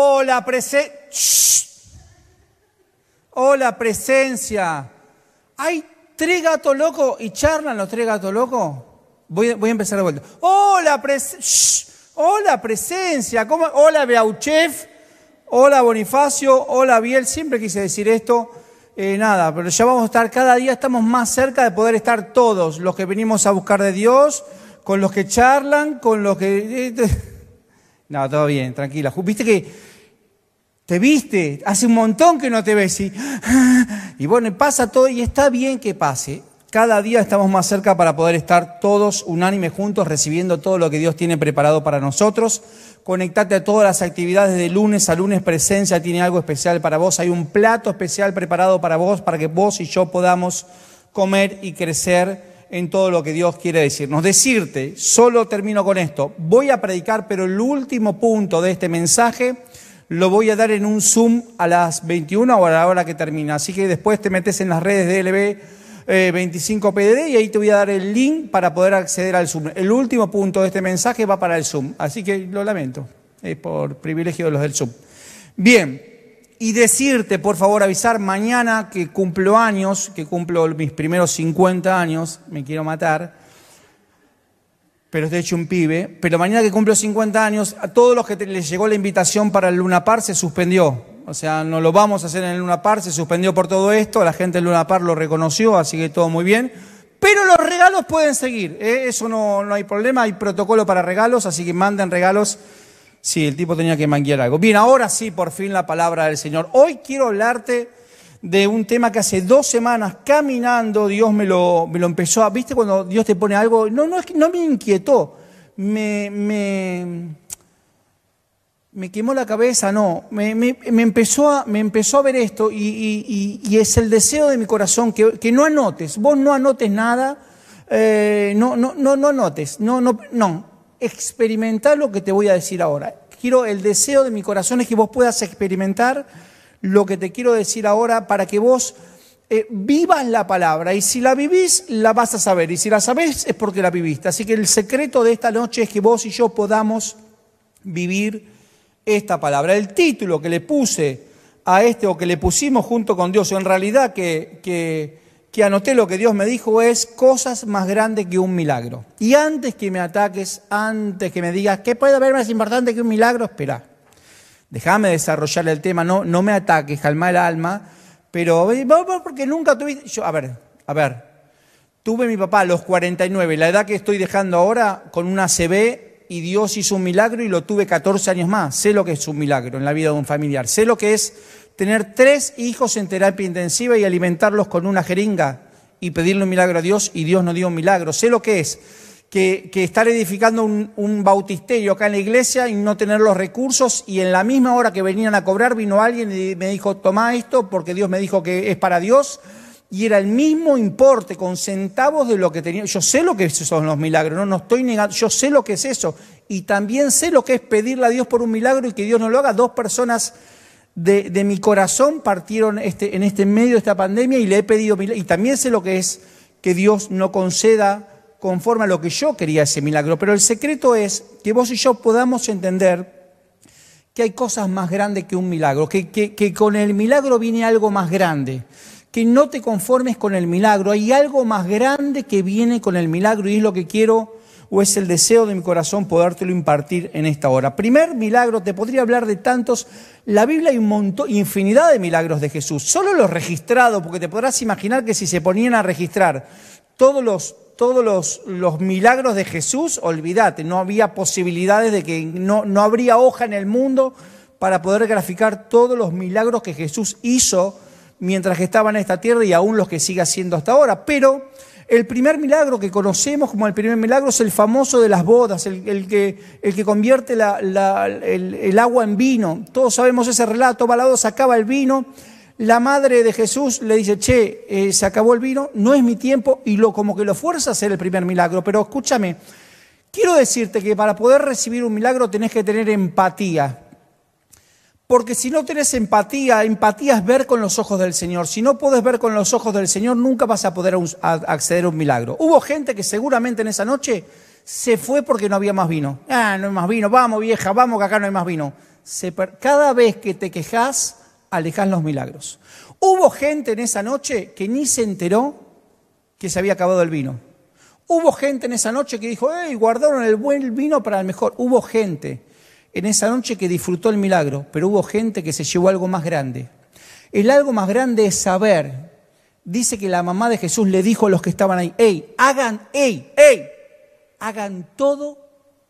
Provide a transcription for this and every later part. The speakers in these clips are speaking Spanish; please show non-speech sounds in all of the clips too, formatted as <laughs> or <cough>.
Oh, la presencia. Oh, la presencia. Hay tres gatos locos y charlan los tres gatos locos. Voy, voy a empezar de vuelta. Oh, la presencia. Oh, la presencia. ¿Cómo? Hola, Beauchef. Hola, Bonifacio. Hola, Biel. Siempre quise decir esto. Eh, nada, pero ya vamos a estar, cada día estamos más cerca de poder estar todos, los que venimos a buscar de Dios, con los que charlan, con los que... <laughs> No, todo bien, tranquila. Viste que te viste, hace un montón que no te ves y bueno, pasa todo y está bien que pase. Cada día estamos más cerca para poder estar todos unánimes juntos recibiendo todo lo que Dios tiene preparado para nosotros. Conectate a todas las actividades de lunes a lunes. Presencia tiene algo especial para vos. Hay un plato especial preparado para vos, para que vos y yo podamos comer y crecer en todo lo que Dios quiere decirnos. Decirte, solo termino con esto, voy a predicar, pero el último punto de este mensaje lo voy a dar en un Zoom a las 21 o a la hora que termina. Así que después te metes en las redes de LB 25PDD eh, y ahí te voy a dar el link para poder acceder al Zoom. El último punto de este mensaje va para el Zoom, así que lo lamento, por privilegio de los del Zoom. Bien, y decirte, por favor, avisar mañana que cumplo años, que cumplo mis primeros 50 años, me quiero matar, pero estoy hecho un pibe, pero mañana que cumplo 50 años, a todos los que les llegó la invitación para el Luna Par se suspendió. O sea, no lo vamos a hacer en el Luna Par, se suspendió por todo esto, la gente del Luna Par lo reconoció, así que todo muy bien. Pero los regalos pueden seguir, ¿eh? eso no, no hay problema, hay protocolo para regalos, así que manden regalos. Sí, el tipo tenía que manguear algo. Bien, ahora sí, por fin la palabra del Señor. Hoy quiero hablarte de un tema que hace dos semanas caminando Dios me lo, me lo empezó a... ¿Viste cuando Dios te pone algo? No, no, no me inquietó, me, me, me quemó la cabeza, no, me, empezó, a, me empezó a ver esto y, es el deseo de mi corazón que, que, no anotes, vos no anotes nada, eh, no, no, no, no anotes, no, no, no, experimentar lo que te voy a decir ahora. Quiero, el deseo de mi corazón es que vos puedas experimentar lo que te quiero decir ahora para que vos eh, vivas la palabra y si la vivís la vas a saber y si la sabés es porque la viviste. Así que el secreto de esta noche es que vos y yo podamos vivir esta palabra. El título que le puse a este o que le pusimos junto con Dios, o en realidad que, que, que anoté lo que Dios me dijo es cosas más grandes que un milagro. Y antes que me ataques, antes que me digas, ¿qué puede haber más importante que un milagro? Espera, déjame desarrollar el tema, no, no me ataques, calma el alma, pero porque nunca tuviste... Yo, a ver, a ver, tuve mi papá a los 49, la edad que estoy dejando ahora, con una CB y Dios hizo un milagro y lo tuve 14 años más. Sé lo que es un milagro en la vida de un familiar. Sé lo que es tener tres hijos en terapia intensiva y alimentarlos con una jeringa y pedirle un milagro a Dios y Dios no dio un milagro. Sé lo que es que, estar edificando un, un, bautisterio acá en la iglesia y no tener los recursos y en la misma hora que venían a cobrar vino alguien y me dijo, toma esto porque Dios me dijo que es para Dios y era el mismo importe con centavos de lo que tenía. Yo sé lo que son los milagros, no, no estoy negando, yo sé lo que es eso. Y también sé lo que es pedirle a Dios por un milagro y que Dios no lo haga. Dos personas de, mi corazón partieron este, en este medio de esta pandemia y le he pedido Y también sé lo que es que Dios no conceda conforme a lo que yo quería ese milagro. Pero el secreto es que vos y yo podamos entender que hay cosas más grandes que un milagro, que, que, que con el milagro viene algo más grande que no te conformes con el milagro. Hay algo más grande que viene con el milagro y es lo que quiero o es el deseo de mi corazón podértelo impartir en esta hora. Primer milagro, te podría hablar de tantos. La Biblia hay un montón, infinidad de milagros de Jesús, solo los registrados, porque te podrás imaginar que si se ponían a registrar todos los, todos los, los milagros de Jesús, olvídate, no había posibilidades de que no, no habría hoja en el mundo para poder graficar todos los milagros que Jesús hizo mientras que estaba en esta tierra y aún los que sigue haciendo hasta ahora. Pero el primer milagro que conocemos como el primer milagro es el famoso de las bodas, el, que, el que, convierte el, agua en vino. Todos sabemos ese relato, Balado sacaba el vino, la madre de Jesús le dice, che, eh, se acabó el vino, no es mi tiempo, y lo, como que lo fuerza a hacer el primer milagro. Pero escúchame, quiero decirte que para poder recibir un milagro tenés que tener empatía. Porque si no tenés empatía, empatía es ver con los ojos del Señor. Si no puedes ver con los ojos del Señor, nunca vas a poder acceder a un milagro. Hubo gente que seguramente en esa noche se fue porque no había más vino. Ah, no hay más vino, vamos vieja, vamos que acá no hay más vino. cada vez que te quejas, alejas los milagros. Hubo gente en esa noche que ni se enteró que se había acabado el vino. Hubo gente en esa noche que dijo, hey, guardaron el buen vino para el mejor. Hubo gente en esa noche que disfrutó el milagro, pero hubo gente que se llevó algo más grande. El algo más grande es saber. Dice que la mamá de Jesús le dijo a los que estaban ahí, hey, hagan, hey, hey, hagan todo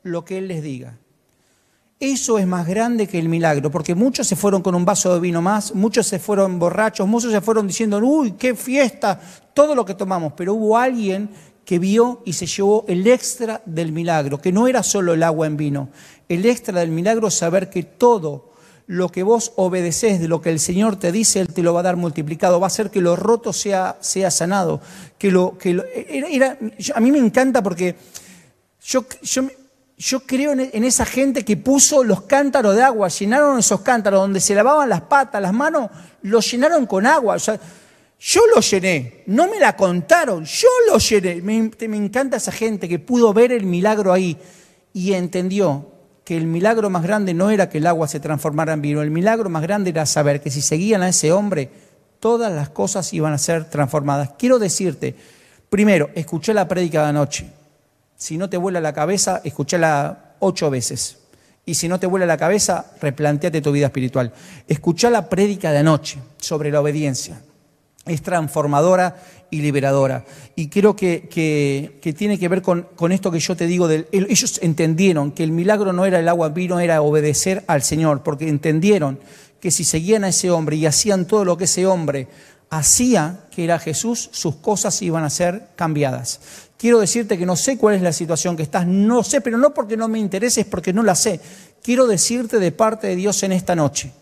lo que Él les diga. Eso es más grande que el milagro, porque muchos se fueron con un vaso de vino más, muchos se fueron borrachos, muchos se fueron diciendo, uy, qué fiesta, todo lo que tomamos, pero hubo alguien que vio y se llevó el extra del milagro, que no era solo el agua en vino, el extra del milagro es saber que todo lo que vos obedeces de lo que el Señor te dice, Él te lo va a dar multiplicado, va a hacer que lo roto sea, sea sanado, que lo, que era, a mí me encanta porque yo, yo yo creo en esa gente que puso los cántaros de agua, llenaron esos cántaros donde se lavaban las patas, las manos, los llenaron con agua. O sea, yo lo llené, no me la contaron, yo lo llené. Me, me encanta esa gente que pudo ver el milagro ahí y entendió que el milagro más grande no era que el agua se transformara en vino, el milagro más grande era saber que si seguían a ese hombre, todas las cosas iban a ser transformadas. Quiero decirte, primero, escuché la prédica de anoche si no te vuela la cabeza, escúchala ocho veces. Y si no te vuela la cabeza, replanteate tu vida espiritual. Escucha la prédica de anoche sobre la obediencia. Es transformadora y liberadora. Y creo que, que, tiene que ver con, con, esto que yo te digo. Ellos entendieron que el milagro no era el agua vino, era obedecer al Señor, porque entendieron que si seguían a ese hombre y hacían todo lo que ese hombre hacía, que era Jesús, sus cosas iban a ser cambiadas quiero decirte que no sé cuál es la situación que estás, no sé, pero no porque no me interese, es porque no la sé. Quiero decirte de parte de Dios en esta noche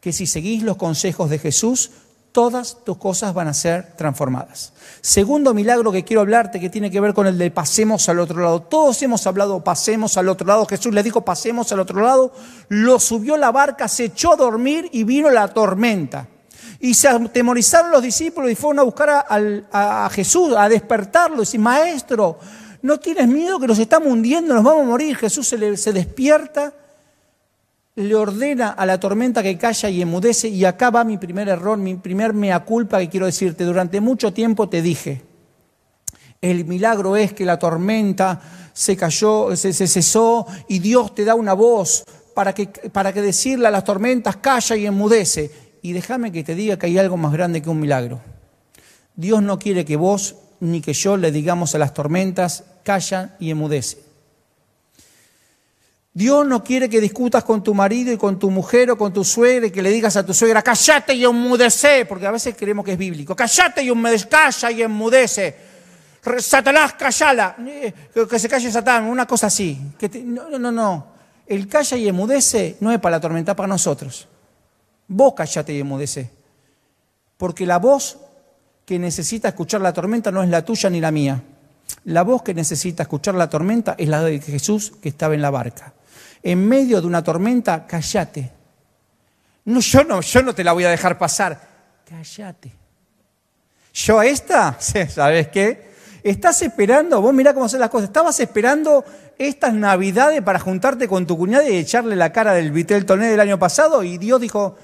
que si seguís los consejos de Jesús, todas tus cosas van a ser transformadas. Segundo milagro que quiero hablarte que tiene que ver con el de pasemos al otro lado. Todos hemos hablado pasemos al otro lado. Jesús le dijo pasemos al otro lado, lo subió la barca, se echó a dormir y vino la tormenta. Y se atemorizaron los discípulos y fueron a buscar a, Jesús, a despertarlo. Y maestro, ¿no tienes miedo que nos estamos hundiendo, nos vamos a morir? Jesús se, se despierta, le ordena a la tormenta que calla y emudece. Y acá va mi primer error, mi primer mea culpa que quiero decirte. Durante mucho tiempo te dije, el milagro es que la tormenta se cayó, se, cesó y Dios te da una voz para que, para que decirle a las tormentas calla y enmudece. Y déjame que te diga que hay algo más grande que un milagro. Dios no quiere que vos ni que yo le digamos a las tormentas, calla y emudece. Dios no quiere que discutas con tu marido y con tu mujer o con tu suegra y que le digas a tu suegra, callate y enmudece, porque a veces creemos que es bíblico. Callate y enmudece, calla y enmudece. Satanás, callala. Eh, que se calle Satán, una cosa así. no, no, no. El calla y emudece no es para la tormenta, para nosotros. Vos callate y emudece. Porque la voz que necesita escuchar la tormenta no es la tuya ni la mía. La voz que necesita escuchar la tormenta es la de Jesús que estaba en la barca. En medio de una tormenta, callate. No, yo no, yo no te la voy a dejar pasar. Callate. Yo a esta, <laughs> ¿sabes qué? Estás esperando, vos mirá cómo son las cosas, estabas esperando estas navidades para juntarte con tu cuñada y echarle la cara del Vitel Toné del año pasado y Dios dijo,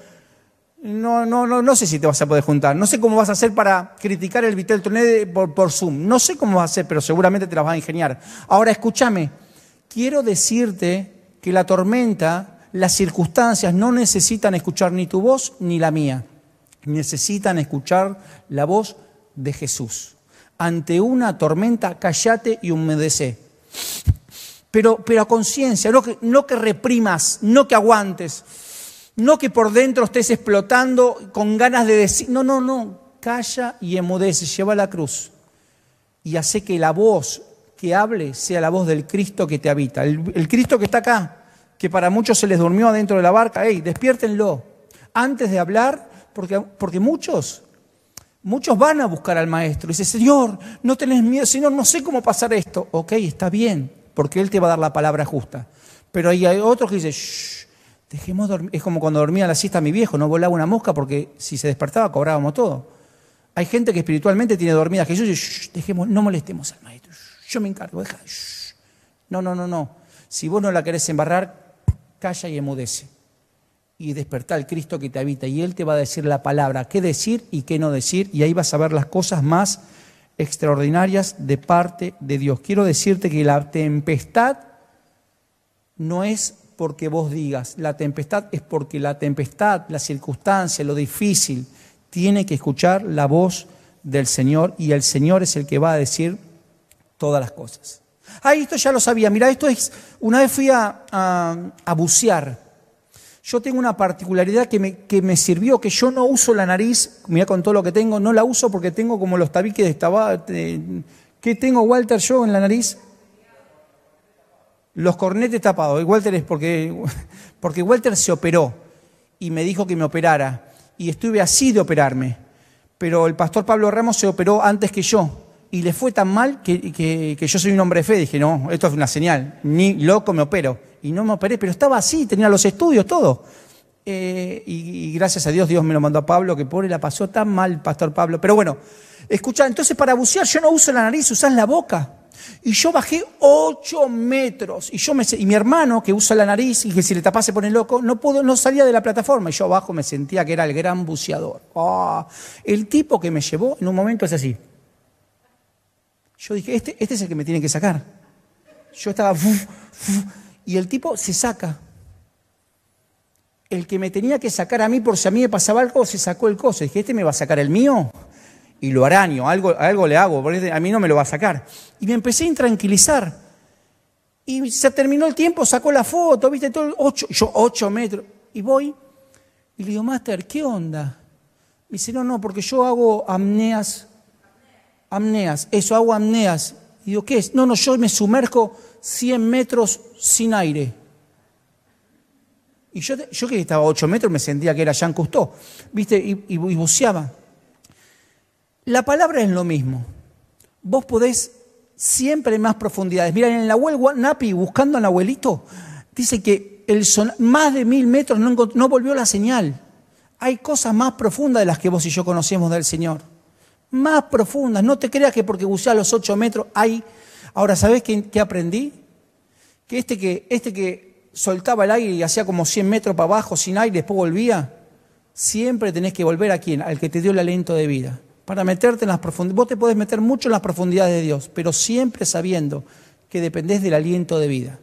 no, no, no, no sé si te vas a poder juntar. No sé cómo vas a hacer para criticar el Vitel Toné por, por Zoom. No sé cómo vas a hacer, pero seguramente te las vas a ingeniar. Ahora, escúchame. Quiero decirte que la tormenta, las circunstancias no necesitan escuchar ni tu voz ni la mía. Necesitan escuchar la voz de Jesús. Ante una tormenta, callate y humedece. Pero, pero a conciencia, no que, no que reprimas, no que aguantes no que por dentro estés explotando con ganas de decir, no, no, no, calla y emudece, lleva la cruz y hace que la voz que hable sea la voz del Cristo que te habita. El, Cristo que está acá, que para muchos se les durmió adentro de la barca, hey, despiértenlo antes de hablar, porque, porque muchos, muchos van a buscar al Maestro. Dice, Señor, no tenés miedo, Señor, no sé cómo pasar esto. Ok, está bien, porque Él te va a dar la palabra justa. Pero hay otros que dicen, shh, Dejemos dormir. Es como cuando dormía la siesta mi viejo, no volaba una mosca porque si se despertaba cobrábamos todo. Hay gente que espiritualmente tiene dormida Jesús y dejemos, no molestemos al maestro. Yo me encargo, deja. no, no, no, no. Si vos no la querés embarrar, calla y emudece. y despertar al Cristo que te habita. Y Él te va a decir la palabra, qué decir y qué no decir. Y ahí vas a ver las cosas más extraordinarias de parte de Dios. Quiero decirte que la tempestad no es porque vos digas, la tempestad es porque la tempestad, la circunstancia, lo difícil, tiene que escuchar la voz del Señor y el Señor es el que va a decir todas las cosas. Ah, esto ya lo sabía. Mira, esto es, una vez fui a, a, bucear. Yo tengo una particularidad que me, que me, sirvió, que yo no uso la nariz, mira con todo lo que tengo, no la uso porque tengo como los tabiques de. ¿Qué tengo, Walter, yo en la nariz? Los cornetes tapados. Walter es porque, porque Walter se operó y me dijo que me operara. Y estuve así de operarme. Pero el pastor Pablo Ramos se operó antes que yo. Y le fue tan mal que, yo soy un hombre de fe. Dije, no, esto es una señal. Ni loco me opero. Y no me operé, pero estaba así, tenía los estudios, todo. Eh, y, gracias a Dios, Dios me lo mandó a Pablo, que pobre la pasó tan mal, pastor Pablo. Pero bueno, escucha, entonces para bucear yo no uso la nariz, usas la boca. Y yo bajé ocho metros. Y, yo me, y mi hermano, que usa la nariz y que si le tapase se pone loco, no, pudo, no salía de la plataforma. Y yo abajo me sentía que era el gran buceador. Ah, el tipo que me llevó en un momento es así. Yo dije, este, este es el que me tiene que sacar. Yo estaba... y el tipo se saca. El que me tenía que sacar a mí por si a mí me pasaba algo, se sacó el coso. Dije, ¿este me va a sacar el mío? y lo araño, algo, algo le hago, porque a mí no me lo va a sacar. Y me empecé a intranquilizar. Y se terminó el tiempo, sacó la foto, viste, todo, ocho, yo ocho metros. Y voy y le digo, Master, ¿qué onda? Me dice, no, no, porque yo hago amneas, amneas, eso, hago amneas. Y digo, ¿qué es? No, no, yo me sumerjo 100 metros sin aire. Y yo, yo que estaba a 8 metros me sentía que era Jean Cousteau, ¿viste? Y, buceaba. La palabra es lo mismo. Vos podés siempre más profundidades. Mira, en la web Napi, buscando al abuelito, dice que el más de mil metros no, no, volvió la señal. Hay cosas más profundas de las que vos y yo conocemos del Señor. Más profundas. No te creas que porque buceé a los ocho metros hay... Ahora, ¿sabés qué, aprendí? Que este, que este que soltaba el aire y hacía como 100 metros para abajo sin aire después volvía, siempre tenés que volver a quién? Al que te dio el aliento de vida para meterte en las profundidades. Vos te podés meter mucho en las profundidades de Dios, pero siempre sabiendo que dependés del aliento de vida,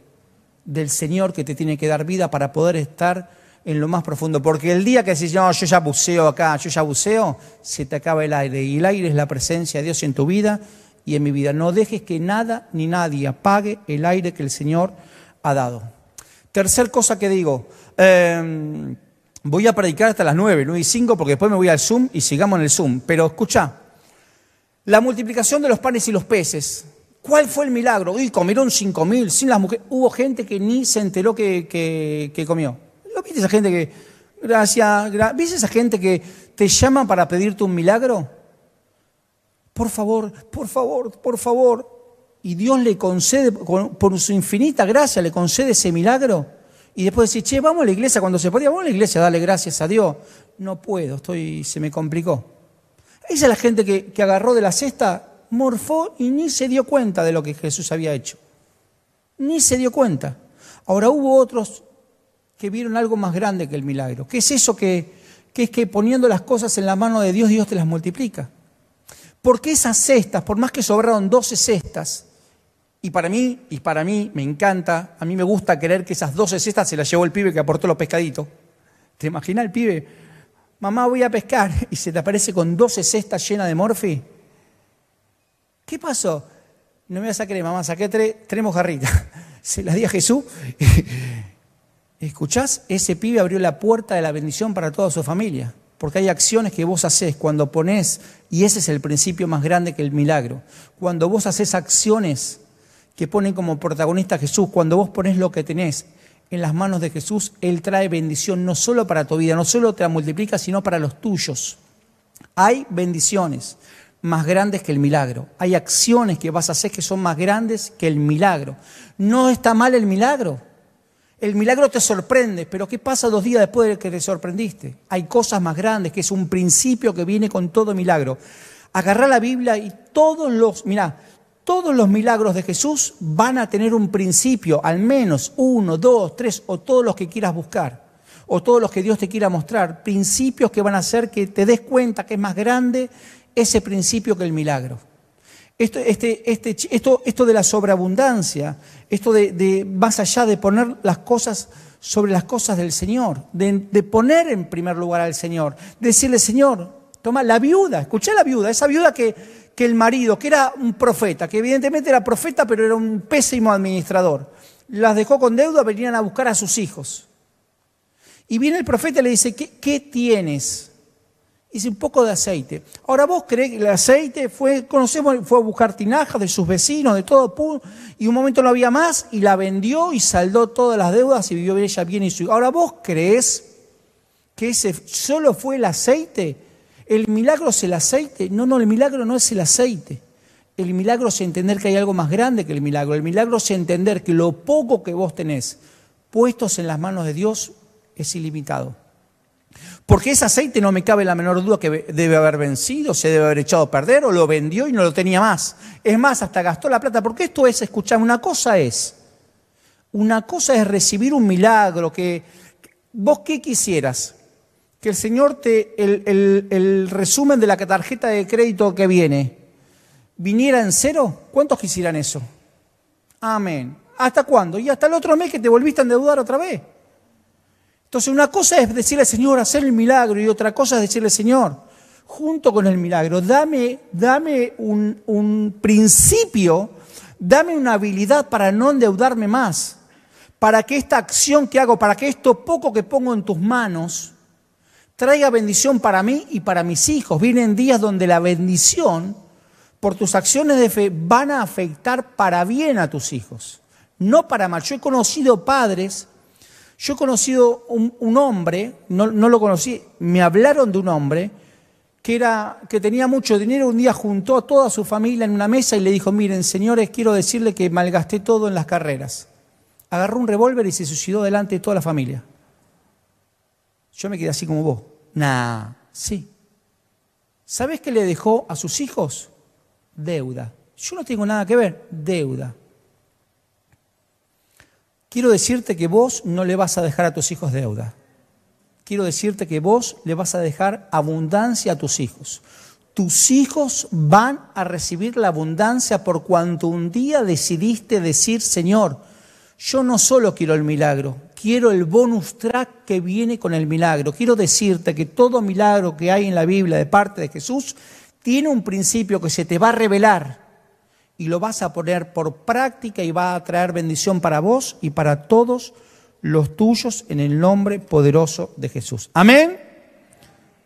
del Señor que te tiene que dar vida para poder estar en lo más profundo. Porque el día que decís, no, yo ya buceo acá, yo ya buceo, se te acaba el aire. Y el aire es la presencia de Dios en tu vida y en mi vida. No dejes que nada ni nadie apague el aire que el Señor ha dado. Tercer cosa que digo. Eh, Voy a predicar hasta las 9, 9 y 5, porque después me voy al Zoom y sigamos en el Zoom. Pero escucha, la multiplicación de los panes y los peces. ¿Cuál fue el milagro? Uy, comieron cinco mil, sin las mujeres. Hubo gente que ni se enteró que, que, comió. ¿Lo viste esa gente que, gracias, ¿viste esa gente que te llama para pedirte un milagro? Por favor, por favor, por favor. Y Dios le concede, por su infinita gracia, le concede ese milagro y después decir, che, vamos a la iglesia cuando se podía, vamos a la iglesia, dale gracias a Dios. No puedo, estoy, se me complicó. Esa es la gente que, que agarró de la cesta, morfó y ni se dio cuenta de lo que Jesús había hecho. Ni se dio cuenta. Ahora hubo otros que vieron algo más grande que el milagro. ¿Qué es eso que, que es que poniendo las cosas en la mano de Dios, Dios te las multiplica? Porque esas cestas, por más que sobraron 12 cestas, y para mí, y para mí me encanta, a mí me gusta creer que esas 12 cestas se las llevó el pibe que aportó los pescaditos. ¿Te imaginas el pibe? Mamá, voy a pescar <laughs> y se te aparece con 12 cestas llenas de morfi. ¿Qué pasó? No me vas a creer, mamá, saqué tres, tres mojarritas. <laughs> Se las di a Jesús. ¿Escuchás? Ese pibe abrió la puerta de la bendición para toda su familia. Porque hay acciones que vos haces cuando ponés, y ese es el principio más grande que el milagro. Cuando vos haces acciones que ponen como protagonista a Jesús. Cuando vos pones lo que tenés en las manos de Jesús, Él trae bendición no solo para tu vida, no solo te la multiplica, sino para los tuyos. Hay bendiciones más grandes que el milagro. Hay acciones que vas a hacer que son más grandes que el milagro. No está mal el milagro. El milagro te sorprende, pero ¿qué pasa dos días después de que te sorprendiste? Hay cosas más grandes, que es un principio que viene con todo milagro. Agarrar la Biblia y todos los, mira, todos los milagros de Jesús van a tener un principio, al menos uno, dos, tres o todos los que quieras buscar. o todos los que Dios te quiera mostrar, principios que van a hacer que te des cuenta que es más grande ese principio que el milagro. Esto, este, este, esto, esto de la sobreabundancia, esto de, más allá de poner las cosas sobre las cosas del Señor, de, poner en primer lugar al Señor, decirle, Señor, toma la viuda, escuché a la viuda, esa viuda que, que el marido, que era un profeta, que evidentemente era profeta, pero era un pésimo administrador, las dejó con deuda, venían a buscar a sus hijos. Y viene el profeta y le dice, ¿qué, qué tienes? Dice un poco de aceite. Ahora vos crees que el aceite fue, conocemos, fue a buscar tinajas de sus vecinos, de todo, y un momento no había más, y la vendió y saldó todas las deudas y vivió ella bien y su Ahora vos crees que ese solo fue el aceite. El milagro es el aceite. No, no, el milagro no es el aceite. El milagro es entender que hay algo más grande que el milagro. El milagro es entender que lo poco que vos tenés puestos en las manos de Dios es ilimitado. Porque ese aceite no me cabe la menor duda que debe haber vencido, se debe haber echado a perder o lo vendió y no lo tenía más. Es más, hasta gastó la plata. Porque esto es, escuchar, una cosa es, una cosa es recibir un milagro, que vos qué quisieras, que el Señor te, el, el resumen de la tarjeta de crédito que viene, viniera en cero. ¿Cuántos quisieran eso? Amén. ¿Hasta cuándo? Y hasta el otro mes que te volviste a endeudar otra vez. Entonces una cosa es decirle Señor, hacer el milagro, y otra cosa es decirle, Señor, junto con el milagro, dame, dame un, un principio, dame una habilidad para no endeudarme más, para que esta acción que hago, para que esto poco que pongo en tus manos, traiga bendición para mí y para mis hijos. Vienen días donde la bendición por tus acciones de fe van a afectar para bien a tus hijos, no para mal. Yo he conocido padres yo he conocido un, hombre, no, lo conocí, me hablaron de un hombre que, era, que tenía mucho dinero, un día juntó a toda su familia en una mesa y le dijo, miren, señores, quiero decirle que malgasté todo en las carreras. Agarró un revólver y se suicidó delante de toda la familia. Yo me quedé así como vos. Nah, sí. ¿Sabes qué le dejó a sus hijos? Deuda. Yo no tengo nada que ver, deuda. Quiero decirte que vos no le vas a dejar a tus hijos deuda. Quiero decirte que vos le vas a dejar abundancia a tus hijos. Tus hijos van a recibir la abundancia por cuanto un día decidiste decir, Señor, yo no solo quiero el milagro, quiero el bonus track que viene con el milagro. Quiero decirte que todo milagro que hay en la Biblia de parte de Jesús tiene un principio que se te va a revelar y lo vas a poner por práctica y va a traer bendición para vos y para todos los tuyos en el nombre poderoso de Jesús. Amén.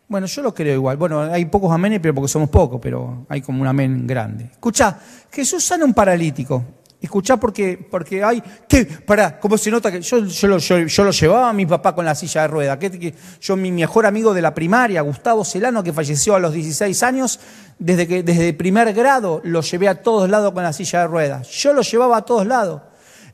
Bueno, yo lo creo igual. Bueno, hay pocos amenes, pero porque somos pocos, pero hay como un amén grande. Escucha, Jesús sana un paralítico. Escuchá porque, porque hay, ¿qué? Pará, ¿cómo se nota que yo, yo, lo, yo, lo llevaba a mi papá con la silla de rueda? Que, yo, mi mejor amigo de la primaria, Gustavo Celano, que falleció a los 16 años, desde, que, desde primer grado lo llevé a todos lados con la silla de ruedas. Yo lo llevaba a todos lados.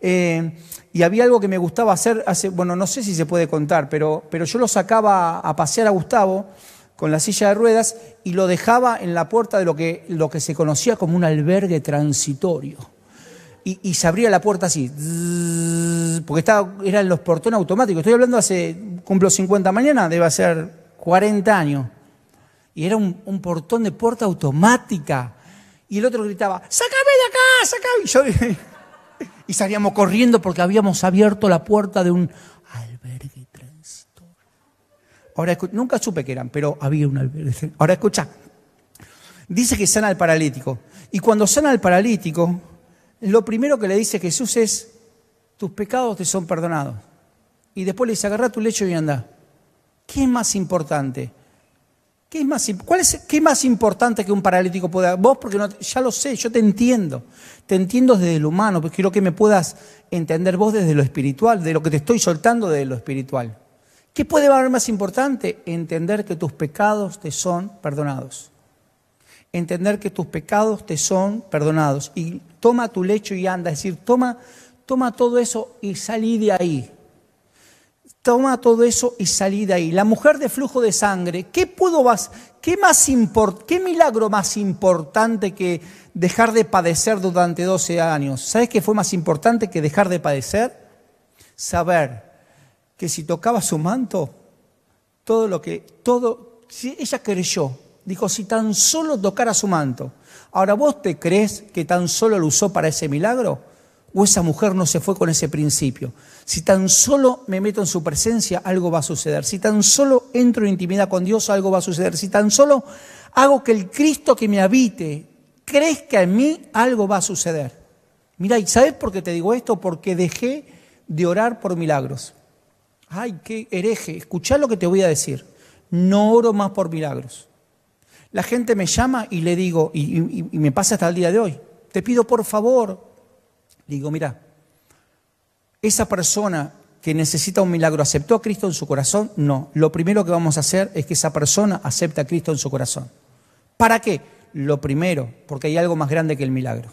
Eh, y había algo que me gustaba hacer, hace, bueno, no sé si se puede contar, pero, pero yo lo sacaba a pasear a Gustavo con la silla de ruedas y lo dejaba en la puerta de lo que, lo que se conocía como un albergue transitorio y, se abría la puerta así, porque estaba, eran los portones automáticos. Estoy hablando hace, cumplo 50 mañana, debe ser 40 años. Y era un, portón de puerta automática. Y el otro gritaba, ¡sácame de acá! ¡sácame! Y, <laughs> salíamos corriendo porque habíamos abierto la puerta de un albergue transitorio. Ahora, nunca supe que eran, pero había un albergue. Ahora escucha, dice que sana al paralítico. Y cuando sana al paralítico, lo primero que le dice Jesús es, tus pecados te son perdonados. Y después le dice, agarra tu lecho y anda. ¿Qué es más importante? ¿Qué es más, cuál es, ¿Qué más importante que un paralítico pueda? Vos, porque no, ya lo sé, yo te entiendo. Te entiendo desde lo humano, pero quiero que me puedas entender vos desde lo espiritual, de lo que te estoy soltando desde lo espiritual. ¿Qué puede haber más importante? Entender que tus pecados te son perdonados entender que tus pecados te son perdonados. Y toma tu lecho y anda, es decir, toma, toma todo eso y salí de ahí. Toma todo eso y salí de ahí. La mujer de flujo de sangre, ¿qué pudo más, qué más qué milagro más importante que dejar de padecer durante 12 años? ¿Sabes qué fue más importante que dejar de padecer? Saber que si tocaba su manto, todo lo que, todo, si ella creyó, dijo, si tan solo tocara su manto. Ahora, ¿vos te crees que tan solo lo usó para ese milagro? ¿O esa mujer no se fue con ese principio? Si tan solo me meto en su presencia, algo va a suceder. Si tan solo entro en intimidad con Dios, algo va a suceder. Si tan solo hago que el Cristo que me habite crezca en mí, algo va a suceder. Mira, ¿y sabes por qué te digo esto? Porque dejé de orar por milagros. Ay, qué hereje, escuchá lo que te voy a decir. No oro más por milagros. La gente me llama y le digo, y, me pasa hasta el día de hoy, te pido por favor. Digo, mira, esa persona que necesita un milagro, ¿aceptó a Cristo en su corazón? No. Lo primero que vamos a hacer es que esa persona acepte a Cristo en su corazón. ¿Para qué? Lo primero, porque hay algo más grande que el milagro.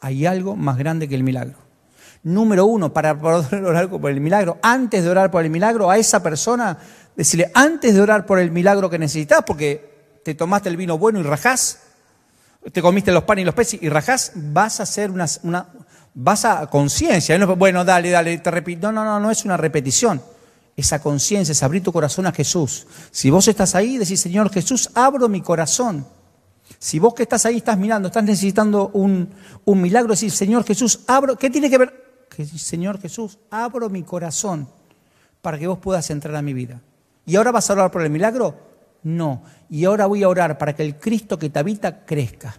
Hay algo más grande que el milagro. Número uno, para poder <laughs> orar por el milagro, antes de orar por el milagro, a esa persona, decirle, antes de orar por el milagro que necesitas, porque te tomaste el vino bueno y rajás, te comiste los panes y los peces y rajás, vas a hacer una, una vas a conciencia. bueno, dale, dale, te repito. No, no, no, no es una repetición. Esa conciencia es abrir tu corazón a Jesús. Si vos estás ahí, decís, Señor Jesús, abro mi corazón. Si vos que estás ahí estás mirando, estás necesitando un, un milagro, decís, Señor Jesús, abro. ¿Qué tiene que ver? Señor Jesús, abro mi corazón para que vos puedas entrar a mi vida. ¿Y ahora vas a orar por el milagro? No. Y ahora voy a orar para que el Cristo que te habita crezca.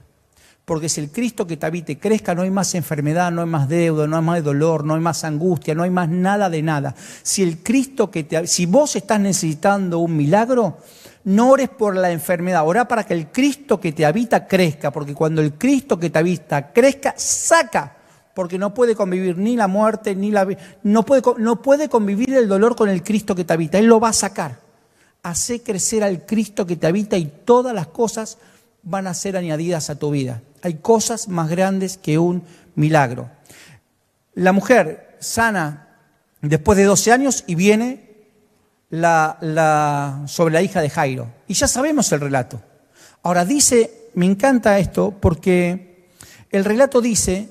Porque si el Cristo que te habite crezca, no hay más enfermedad, no hay más deuda, no hay más dolor, no hay más angustia, no hay más nada de nada. Si el Cristo que te si vos estás necesitando un milagro, no ores por la enfermedad, ora para que el Cristo que te habita crezca, porque cuando el Cristo que te habita crezca, saca porque no puede convivir ni la muerte, ni la no puede, no puede convivir el dolor con el Cristo que te habita. Él lo va a sacar. Hace crecer al Cristo que te habita y todas las cosas van a ser añadidas a tu vida. Hay cosas más grandes que un milagro. La mujer sana después de 12 años y viene sobre la hija de Jairo. Y ya sabemos el relato. Ahora dice, me encanta esto porque el relato dice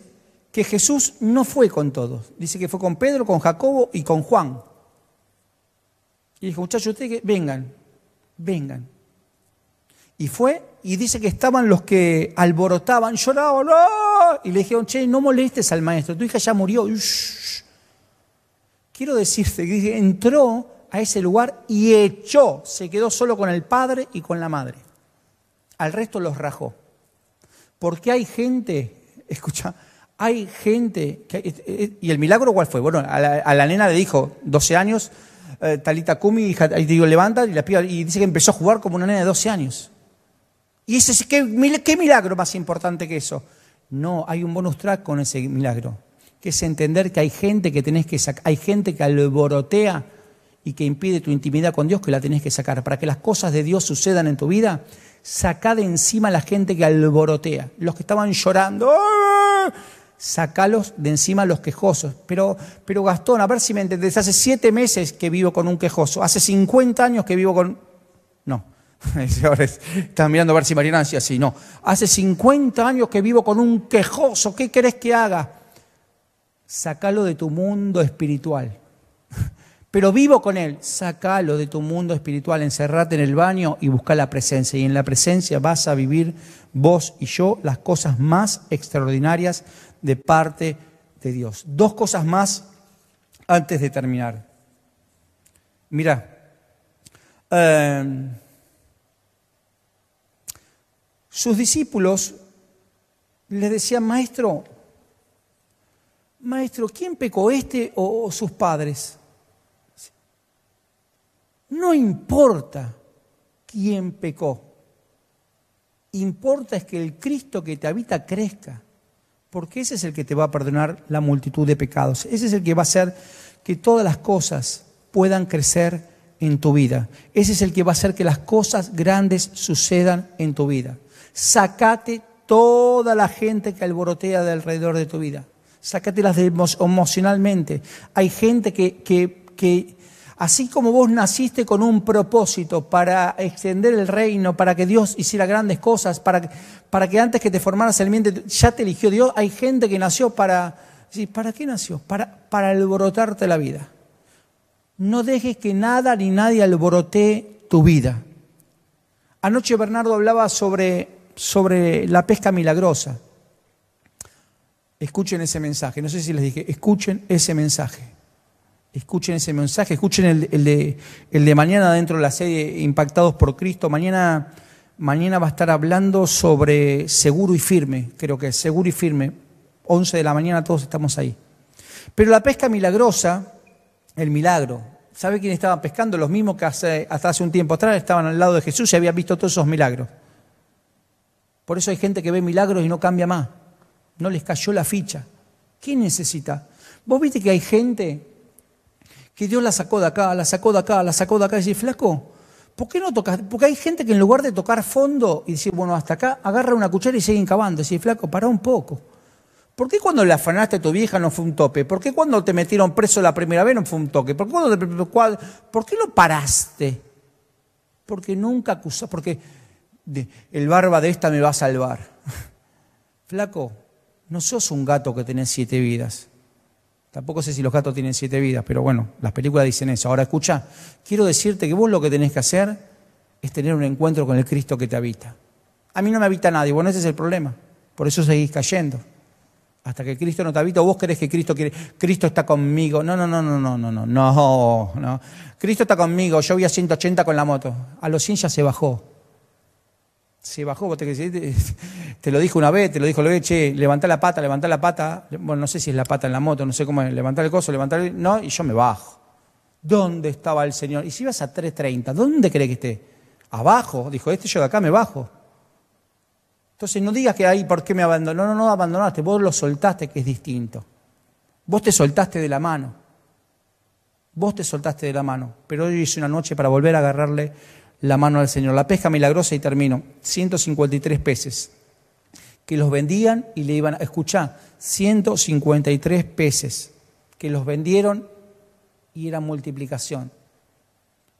que Jesús no fue con todos. Dice que fue con Pedro, con Jacobo y con Juan. Y dijo, muchachos, ustedes vengan, vengan. Y fue y dice que estaban los que alborotaban, lloraban, y le dijeron, che, no molestes al maestro, tu hija ya murió. Quiero decirte que entró a ese lugar y echó, se quedó solo con el padre y con la madre. Al resto los rajó. Porque hay gente, <laughs> escucha, hay gente, que, eh, eh, ¿y el milagro cuál fue? Bueno, a la, nena le dijo, 12 años, eh, Talita Kumi, y digo, levanta, y, la y dice que empezó a jugar como una nena de 12 años. Y ¿qué, ¿qué milagro más importante que eso? No, hay un bonus track con ese milagro, que es entender que hay gente que tenés que sacar, hay gente que alborotea y que impide tu intimidad con Dios, que la tenés que sacar. Para que las cosas de Dios sucedan en tu vida, saca de encima a la gente que alborotea. Los que estaban llorando, ¡ah! Sacalos de encima los quejosos. Pero, pero Gastón, a ver si me entendés, hace siete meses que vivo con un quejoso, hace 50 años que vivo con... No, <laughs> están mirando a ver si Mariana decía así, no, hace 50 años que vivo con un quejoso, ¿qué querés que haga? Sácalo de tu mundo espiritual. <laughs> Pero vivo con él, sácalo de tu mundo espiritual, encerrate en el baño y busca la presencia. Y en la presencia vas a vivir vos y yo las cosas más extraordinarias de parte de Dios. Dos cosas más antes de terminar. Mira, em, sus discípulos le decían, maestro, maestro, ¿quién pecó, este o sus padres? No importa quién pecó. Importa es que el Cristo que te habita crezca porque ese es el que te va a perdonar la multitud de pecados. Ese es el que va a hacer que todas las cosas puedan crecer en tu vida. Ese es el que va a hacer que las cosas grandes sucedan en tu vida. Sacate toda la gente que alborotea de alrededor de tu vida. Sácatelas emocionalmente. Hay gente que, que, que Así como vos naciste con un propósito para extender el reino, para que Dios hiciera grandes cosas, para, que antes que te formaras el miente ya te eligió Dios, hay gente que nació para... ¿Para qué nació? Para, para alborotarte la vida. No dejes que nada ni nadie alborotee tu vida. Anoche Bernardo hablaba sobre, sobre la pesca milagrosa. Escuchen ese mensaje. No sé si les dije, escuchen ese mensaje. Escuchen ese mensaje, escuchen el, de, mañana dentro de la serie Impactados por Cristo. Mañana, mañana va a estar hablando sobre seguro y firme, creo que es seguro y firme. 11 de la mañana todos estamos ahí. Pero la pesca milagrosa, el milagro, ¿sabe quién estaba pescando? Los mismos que hasta hace un tiempo atrás estaban al lado de Jesús y habían visto todos esos milagros. Por eso hay gente que ve milagros y no cambia más. No les cayó la ficha. ¿Qué necesita? Vos viste que hay gente que Dios la sacó de acá, la sacó de acá, la sacó de acá y dice, flaco, ¿por qué no tocas? Porque hay gente que en lugar de tocar fondo y decir, bueno, hasta acá, agarra una cuchara y sigue cavando. Y dice, flaco, para un poco. ¿Por qué cuando le afanaste a tu vieja no fue un tope? ¿Por qué cuando te metieron preso la primera vez no fue un toque? ¿Por qué, cuando ¿por qué no paraste? Porque nunca acusó, porque el barba de esta me va a salvar. <laughs> Flaco, no sos un gato que tenés siete vidas. Tampoco sé si los gatos tienen siete vidas, pero bueno, las películas dicen eso. Ahora escucha, quiero decirte que vos lo que tenés que hacer es tener un encuentro con el Cristo que te habita. A mí no me habita nadie, bueno, ese es el problema. Por eso seguís cayendo. Hasta que Cristo no te habita, o vos crees que Cristo quiere, Cristo está conmigo. No, no, no, no, no, no, no, no. Cristo está conmigo, yo voy a 180 con la moto. A los 100 ya se bajó se bajó, te, <laughs> te, lo dijo una vez, te lo dijo, le che, levantá la pata, levantá la pata, bueno, no sé si es la pata en la moto, no sé cómo es, levantar el coso, levantar el... No, y yo me bajo. ¿Dónde estaba el Señor? Y si ibas a 3.30, ¿dónde cree que esté? Abajo, dijo, este yo de acá me bajo. Entonces no digas que ahí, ¿por qué me abandonó? No, no, no abandonaste, vos lo soltaste, que es distinto. Vos te soltaste de la mano. Vos te soltaste de la mano, pero hoy hice una noche para volver a agarrarle la mano al Señor. La pesca milagrosa, y termino, 153 peces, que los vendían y le iban a escuchar, 153 peces, que los vendieron y era multiplicación.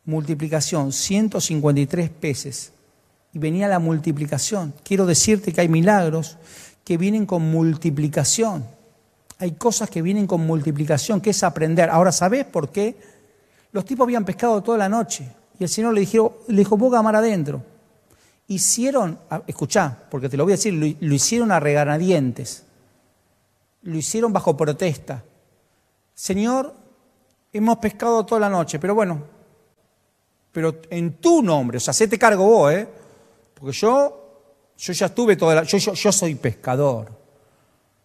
Multiplicación, 153 peces. Y venía la multiplicación. Quiero decirte que hay milagros que vienen con multiplicación. Hay cosas que vienen con multiplicación, que es aprender. Ahora, ¿sabes por qué? Los tipos habían pescado toda la noche. Y el Señor le dijo, le dijo boga mar adentro. Hicieron, escuchá, porque te lo voy a decir, lo, hicieron a reganadientes. Lo hicieron bajo protesta. Señor, hemos pescado toda la noche, pero bueno, pero en tu nombre, o sea, se te cargo vos, ¿eh? Porque yo, yo ya estuve toda la, yo, yo, soy pescador.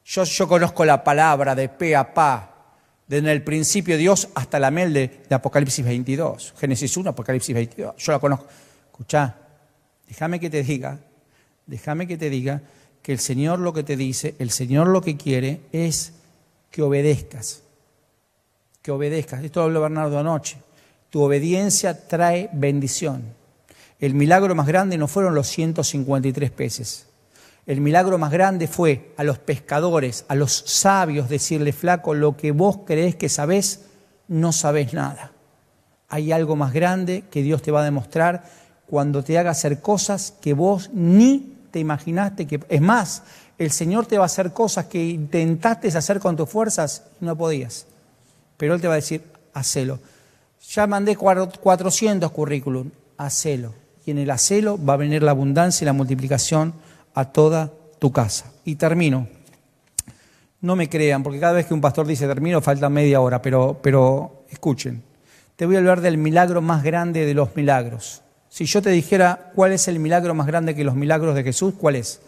Yo, yo conozco la palabra de pe a pa desde el principio Dios hasta la mel de, Apocalipsis 22. Génesis 1, Apocalipsis 22. Yo la conozco. Escucha, déjame que te diga, déjame que te diga que el Señor lo que te dice, el Señor lo que quiere es que obedezcas. Que obedezcas. Esto habló Bernardo anoche. Tu obediencia trae bendición. El milagro más grande no fueron los 153 peces. El milagro más grande fue a los pescadores, a los sabios, decirle, flaco, lo que vos creés que sabés, no sabés nada. Hay algo más grande que Dios te va a demostrar cuando te haga hacer cosas que vos ni te imaginaste que... Es más, el Señor te va a hacer cosas que intentaste hacer con tus fuerzas y no podías. Pero Él te va a decir, hacelo. Ya mandé 400 currículum, hacelo. Y en el hacelo va a venir la abundancia y la multiplicación a toda tu casa. Y termino. No me crean, porque cada vez que un pastor dice termino falta media hora, pero, pero escuchen. Te voy a hablar del milagro más grande de los milagros. Si yo te dijera cuál es el milagro más grande que los milagros de Jesús, ¿cuál es?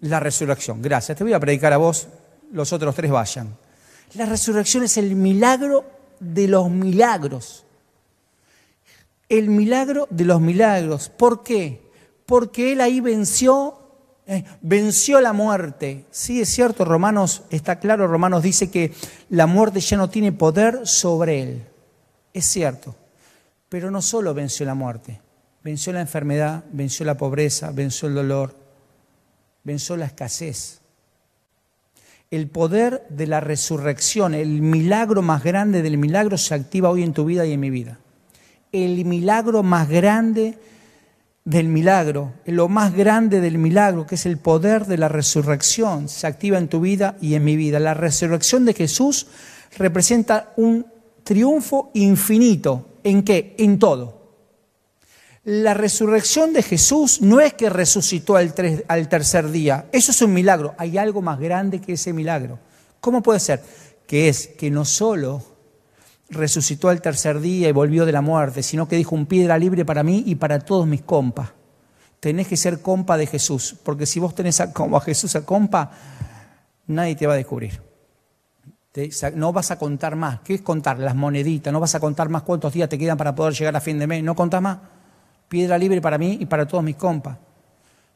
La resurrección. Gracias. Te voy a predicar a vos, los otros tres vayan. La resurrección es el milagro de los milagros el milagro de los milagros. ¿Por qué? Porque Él ahí venció, eh, venció la muerte. Sí, es cierto, Romanos, está claro, Romanos dice que la muerte ya no tiene poder sobre Él. Es cierto, pero no solo venció la muerte, venció la enfermedad, venció la pobreza, venció el dolor, venció la escasez. El poder de la resurrección, el milagro más grande del milagro se activa hoy en tu vida y en mi vida el milagro más grande del milagro, lo más grande del milagro, que es el poder de la resurrección, se activa en tu vida y en mi vida. La resurrección de Jesús representa un triunfo infinito. ¿En qué? En todo. La resurrección de Jesús no es que resucitó al, al, tercer día. Eso es un milagro. Hay algo más grande que ese milagro. ¿Cómo puede ser? Que es que no solo resucitó al tercer día y volvió de la muerte, sino que dijo un piedra libre para mí y para todos mis compas. Tenés que ser compa de Jesús, porque si vos tenés a, como a Jesús a compa, nadie te va a descubrir. no vas a contar más. ¿Qué es contar? Las moneditas. No vas a contar más cuántos días te quedan para poder llegar a fin de mes. No contás más. Piedra libre para mí y para todos mis compas.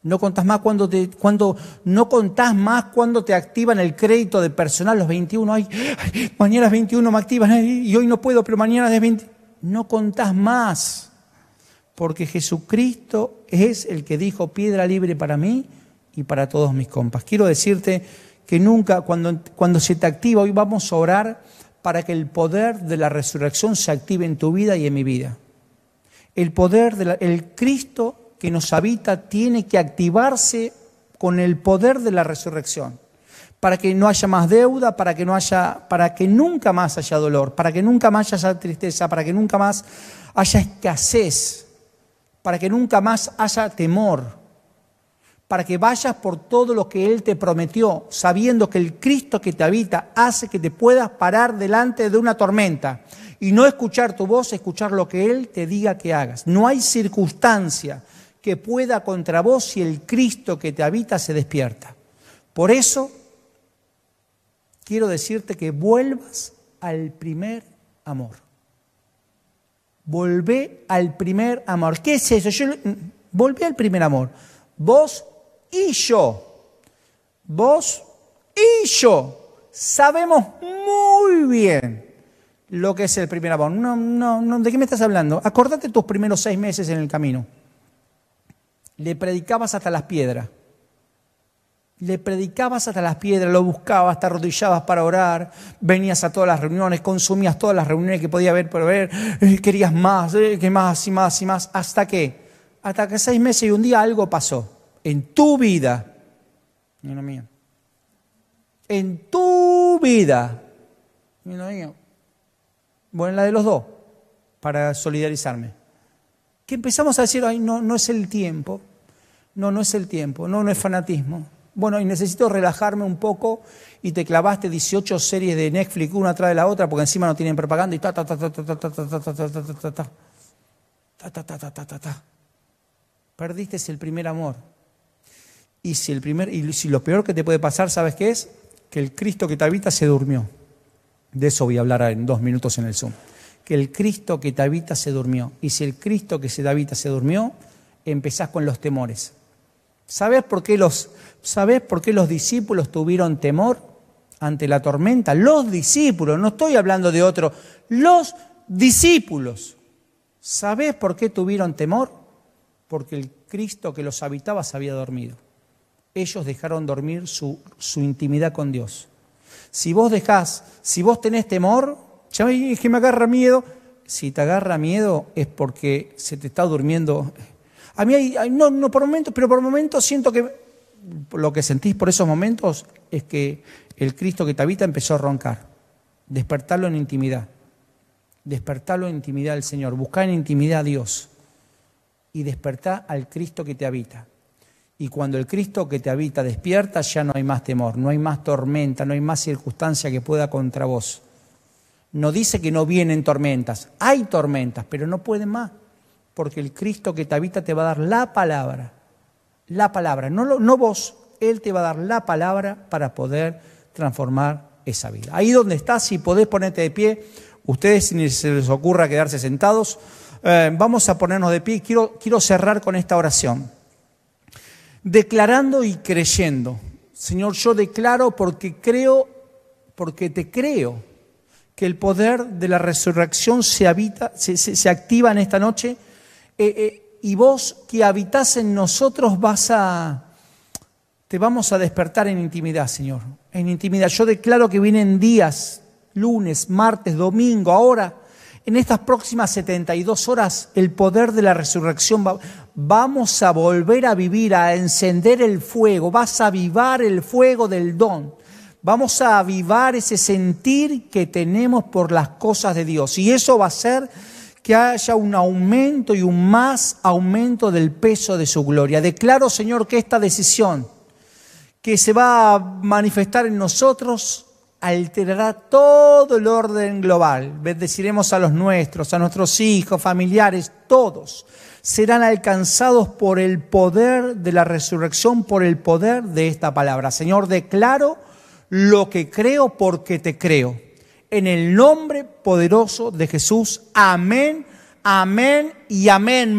No contás más cuando te, cuando, no contás más cuando te activan el crédito de personal los 21. Ay, mañana es 21 me activan y hoy no puedo, pero mañana es 20. No contás más. Porque Jesucristo es el que dijo piedra libre para mí y para todos mis compas. Quiero decirte que nunca, cuando, cuando se te activa, hoy vamos a orar para que el poder de la resurrección se active en tu vida y en mi vida. El poder del Cristo que nos habita tiene que activarse con el poder de la resurrección, para que no haya más deuda, para que no haya, para que nunca más haya dolor, para que nunca más haya tristeza, para que nunca más haya escasez, para que nunca más haya temor, para que vayas por todo lo que Él te prometió, sabiendo que el Cristo que te habita hace que te puedas parar delante de una tormenta y no escuchar tu voz, escuchar lo que Él te diga que hagas. No hay circunstancia que pueda contra vos si el Cristo que te habita se despierta. Por eso quiero decirte que vuelvas al primer amor. Volvé al primer amor. ¿Qué es eso? Yo volví al primer amor. Vos y yo. Vos y yo sabemos muy bien lo que es el primer amor. No, no, no, ¿de qué me estás hablando? Acordate tus primeros seis meses en el camino le predicabas hasta las piedras. Le predicabas hasta las piedras, lo buscabas, te arrodillabas para orar, venías a todas las reuniones, consumías todas las reuniones que podía haber por ver, eh, querías más, eh, que más y más y más, hasta que, hasta que seis meses y un día algo pasó en tu vida, mío, en tu vida, no mío, bueno, en la de los dos, para solidarizarme que empezamos a decir, ay, no, no es el tiempo, no, no es el tiempo, no, no es fanatismo. Bueno, y necesito relajarme un poco y te clavaste 18 series de Netflix una tras de la otra porque encima no tienen propaganda y ta ta ta ta ta ta ta ta ta ta ta ta ta ta ta ta ta ta Perdiste el primer amor. Y si el primer y si lo peor que te puede pasar, ¿sabes qué es? Que el Cristo que te habita se durmió. De eso voy a hablar en dos minutos en el Zoom que el Cristo que te habita se durmió. Y si el Cristo que se habita se durmió, empezás con los temores. ¿Sabes por qué los, ¿sabés por qué los discípulos tuvieron temor ante la tormenta? Los discípulos, no estoy hablando de otro, los discípulos. ¿Sabes por qué tuvieron temor? Porque el Cristo que los habitaba se había dormido. Ellos dejaron dormir su, su intimidad con Dios. Si vos dejás, si vos tenés temor, ya es que me agarra miedo. Si te agarra miedo es porque se te está durmiendo. A mí hay, no, no por momentos, pero por momentos siento que lo que sentís por esos momentos es que el Cristo que te habita empezó a roncar. Despertarlo en intimidad. Despertarlo en intimidad al Señor. Buscar en intimidad a Dios. Y despertar al Cristo que te habita. Y cuando el Cristo que te habita despierta, ya no hay más temor, no hay más tormenta, no hay más circunstancia que pueda contra vos no dice que no vienen tormentas, hay tormentas, pero no pueden más, porque el Cristo que te habita te va a dar la palabra, la palabra, no, vos, Él te va a dar la palabra para poder transformar esa vida. Ahí donde estás, si podés ponerte de pie, ustedes ni se les ocurra quedarse sentados, eh, vamos a ponernos de pie. Quiero cerrar con esta oración. Declarando y creyendo. Señor, yo declaro porque creo, porque te creo que el poder de la resurrección se, habita, se, activa en esta noche eh, eh, y vos que habitás en nosotros vas a, te vamos a despertar en intimidad, Señor, en intimidad. Yo declaro que vienen días, lunes, martes, domingo, ahora, en estas próximas 72 horas, el poder de la resurrección va, vamos a volver a vivir, a encender el fuego, vas a avivar el fuego del don Vamos a avivar ese sentir que tenemos por las cosas de Dios. Y eso va a hacer que haya un aumento y un más aumento del peso de su gloria. Declaro, Señor, que esta decisión que se va a manifestar en nosotros alterará todo el orden global. Bendeciremos a los nuestros, a nuestros hijos, familiares, todos serán alcanzados por el poder de la resurrección, por el poder de esta palabra. Señor, declaro lo que creo porque te creo. En el nombre poderoso de Jesús. Amén, amén y amén.